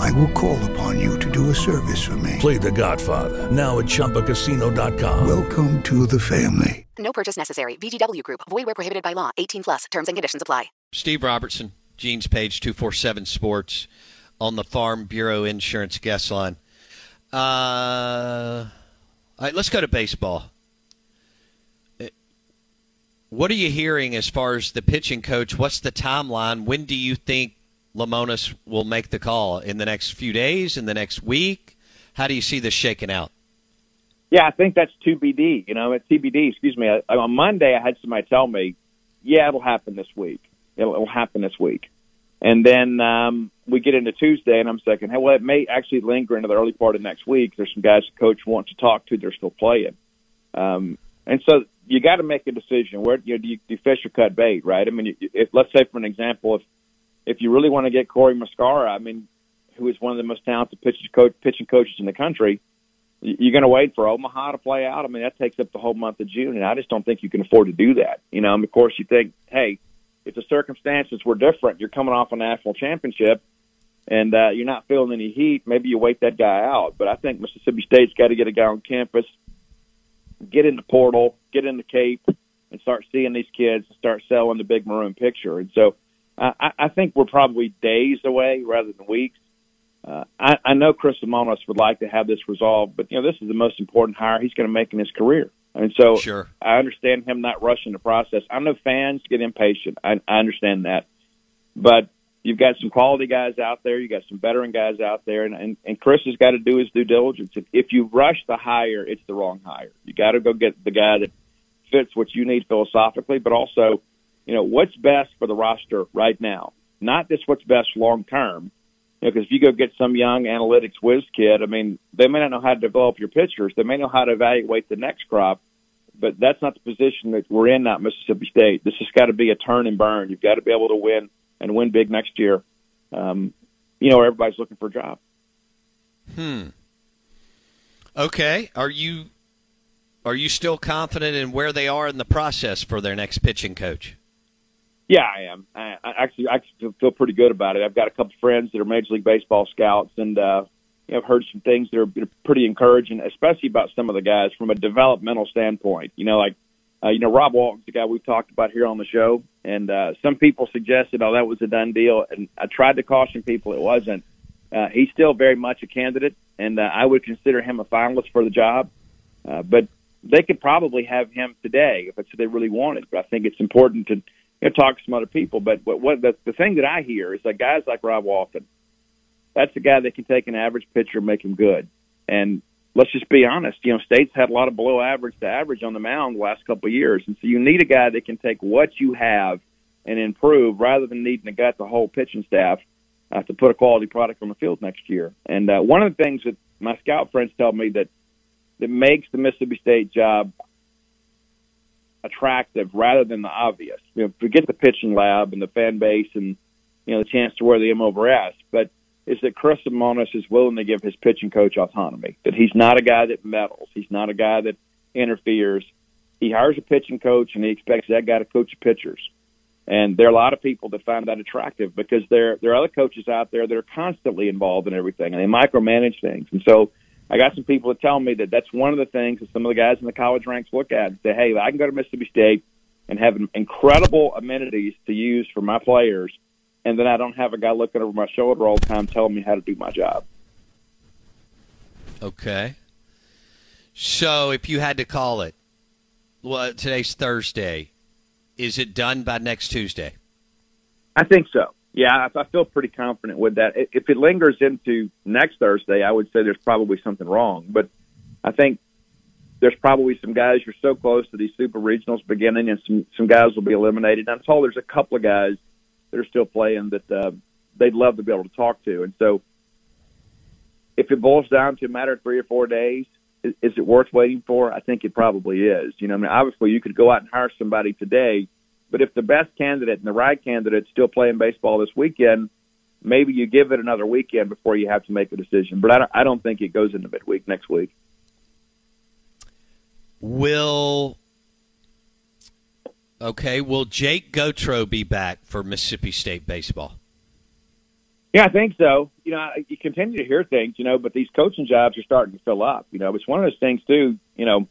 I will call upon you to do a service for me. Play the Godfather, now at ChumbaCasino.com. Welcome to the family. No purchase necessary. VGW Group. Void where prohibited by law. 18 plus. Terms and conditions apply. Steve Robertson, Gene's Page 247 Sports on the Farm Bureau Insurance Guest Line. Uh, all right, let's go to baseball. What are you hearing as far as the pitching coach? What's the timeline? When do you think Lemonis will make the call? In the next few days? In the next week? How do you see this shaking out? Yeah, I think that's TBD. You know, at TBD. Excuse me. I, on Monday, I had somebody tell me, "Yeah, it'll happen this week. It'll, it'll happen this week." And then um, we get into Tuesday, and I'm thinking, "Hey, well, it may actually linger into the early part of next week." There's some guys the coach wants to talk to. They're still playing, um, and so you got to make a decision. Where you know, do, you, do you fish or cut bait, right? I mean, if, let's say for an example, if if you really want to get Corey Muscara, I mean, who is one of the most talented pitching coach, pitching coaches in the country, you're going to wait for Omaha to play out. I mean, that takes up the whole month of June, and I just don't think you can afford to do that. You know, and of course, you think, hey, if the circumstances were different, you're coming off a national championship, and uh, you're not feeling any heat. Maybe you wait that guy out. But I think Mississippi State's got to get a guy on campus get in the portal, get in the Cape, and start seeing these kids and start selling the big maroon picture. And so I, I think we're probably days away rather than weeks. Uh, I, I know Chris Lemonis would like to have this resolved, but you know this is the most important hire he's going to make in his career, and so sure. I understand him not rushing the process. I know fans get impatient. I, I understand that, but you've got some quality guys out there. You got some veteran guys out there, and and, and Chris has got to do his due diligence. If, if you rush the hire, it's the wrong hire. You got to go get the guy that fits what you need philosophically, but also, you know, what's best for the roster right now. Not just what's best long term. You know, because if you go get some young analytics whiz kid, I mean, they may not know how to develop your pitchers. They may know how to evaluate the next crop, but that's not the position that we're in. Not Mississippi State. This has got to be a turn and burn. You've got to be able to win and win big next year, um, you know, everybody's looking for a job. Hmm. Okay. Are you are you still confident in where they are in the process for their next pitching coach? Yeah, I am. I, I actually I actually feel pretty good about it. I've got a couple friends that are Major League Baseball scouts, and uh, you know, I've heard some things that are pretty encouraging, especially about some of the guys from a developmental standpoint. You know, like uh, you know, Rob Walton's the guy we've talked about here on the show, and uh, some people suggested, oh, that was a done deal, and I tried to caution people it wasn't. Uh, he's still very much a candidate, and uh, I would consider him a finalist for the job. Uh, but they could probably have him today if it's what they really wanted. But I think it's important to you know, talk to some other people. But what, what the, the thing that I hear is that guys like Rob Walton, that's a guy that can take an average pitcher and make him good. And let's just be honest. You know, State's had a lot of below average to average on the mound the last couple of years, and so you need a guy that can take what you have and improve rather than needing to gut the whole pitching staff uh, to put a quality product on the field next year. And uh, one of the things that my scout friends tell me that that makes the Mississippi State job attractive rather than the obvious. You know, forget the pitching lab and the fan base and you know the chance to wear the M over S, but is that Chris Lemonis is willing to give his pitching coach autonomy. That he's not a guy that meddles. He's not a guy that interferes. he hires a pitching coach and he expects that guy to coach pitchers. And there are a lot of people that find that attractive because there there are other coaches out there that are constantly involved in everything and they micromanage things. And so I got some people that tell me that that's one of the things that some of the guys in the college ranks look at and say, hey, I can go to Mississippi State and have incredible amenities to use for my players, and then I don't have a guy looking over my shoulder all the time telling me how to do my job. Okay. So if you had to call it, well, today's Thursday. Is it done by next Tuesday? I think so. Yeah, I feel pretty confident with that. If it lingers into next Thursday, I would say there's probably something wrong. But I think there's probably some guys you're so close to these super regionals beginning, and some some guys will be eliminated. I'm told there's a couple of guys that are still playing that uh, they'd love to be able to talk to. And so, if it boils down to a matter of three or four days, is, is it worth waiting for? I think it probably is. You know, I mean, obviously you could go out and hire somebody today, but if the best candidate and the right candidate still playing baseball this weekend, maybe you give it another weekend before you have to make a decision. But I don't, I don't think it goes into midweek next week. Will okay? Will Jake Gautreau be back for Mississippi State baseball? Yeah, I think so. You know, you continue to hear things, you know, but these coaching jobs are starting to fill up. You know, it's one of those things too. You know,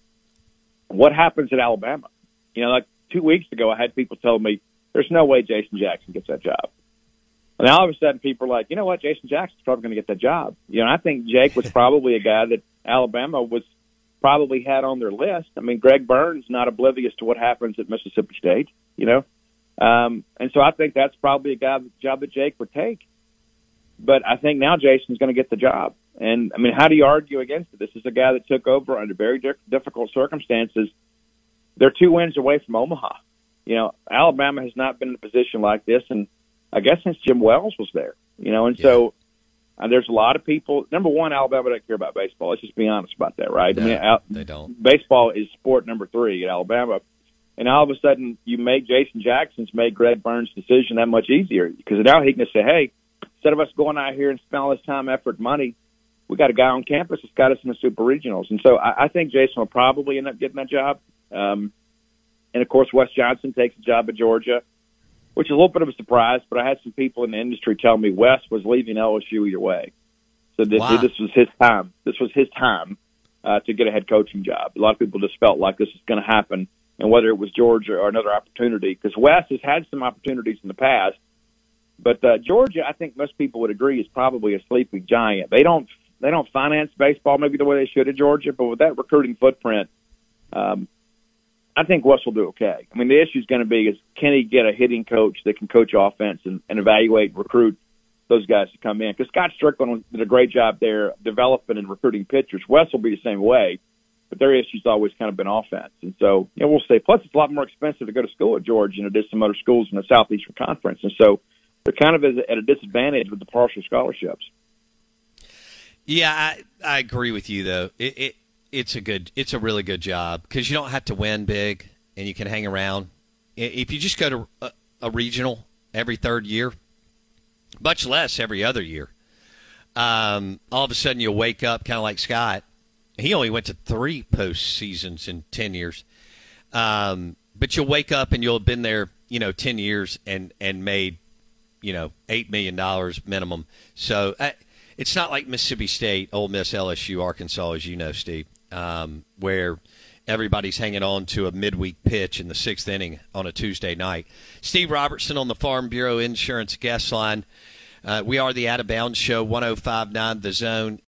what happens at Alabama? You know, like two weeks ago, I had people tell me there's no way Jason Jackson gets that job. And now all of a sudden, people are like, you know what, Jason Jackson's probably going to get that job. You know, I think Jake was probably a guy that Alabama was probably had on their list. I mean, Greg Byrne's not oblivious to what happens at Mississippi State. You know, um, and so I think that's probably a guy job that Jake would take. But I think now Jason's going to get the job. And I mean, how do you argue against it? This is a guy that took over under very di- difficult circumstances. They're two wins away from Omaha. You know, Alabama has not been in a position like this, and I guess since Jim Wells was there. You know, and yeah. so uh, there's a lot of people. Number one, Alabama doesn't care about baseball. Let's just be honest about that, right? No, I mean, Al- they don't. Baseball is sport number three at Alabama, and all of a sudden you make Jason Jackson's made Greg Byrne's decision that much easier because now he can say, "Hey, instead of us going out here and spending all this time, effort, money, we got a guy on campus that's got us in the super regionals. And so I, I think Jason will probably end up getting that job. Um, and of course, Wes Johnson takes a job at Georgia, which is a little bit of a surprise. But I had some people in the industry tell me Wes was leaving LSU either way. So this, wow. this was his time. This was his time uh, to get a head coaching job. A lot of people just felt like this was going to happen, and whether it was Georgia or another opportunity, because Wes has had some opportunities in the past but uh, Georgia, I think most people would agree, is probably a sleeping giant. They don't they don't finance baseball maybe the way they should at Georgia, but with that recruiting footprint, um, I think Wes will do okay. I mean, the issue is going to be is can he get a hitting coach that can coach offense and, and evaluate recruit those guys to come in? Because Scott Stricklin did a great job there developing and recruiting pitchers. Wes will be the same way, but their issue's always kind of been offense. And so, you know, we'll see. Plus, it's a lot more expensive to go to school at Georgia than it is some other schools in the Southeastern Conference. And so, they're kind of at a disadvantage with the partial scholarships. Yeah, I, I agree with you though. It, it it's a good it's a really good job because you don't have to win big and you can hang around. If you just go to a, a regional every third year, much less every other year, um, all of a sudden you'll wake up kind of like Scott. He only went to three post seasons in ten years, um, but you'll wake up and you'll have been there, you know, ten years and and made you know, eight million dollars minimum. So uh, it's not like Mississippi State, Ole Miss, LSU, Arkansas, as you know, Steve, um, where everybody's hanging on to a midweek pitch in the sixth inning on a Tuesday night. Steve Robertson on the Farm Bureau Insurance guest line. Uh, we are the Out of Bounds Show, 1059 The Zone.